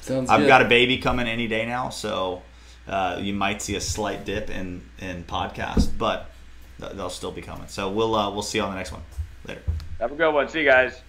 Sounds I've good. got a baby coming any day now, so uh, you might see a slight dip in, in podcast, but they'll still be coming. So, we'll, uh, we'll see you on the next one. Later. Have a good one. See you guys.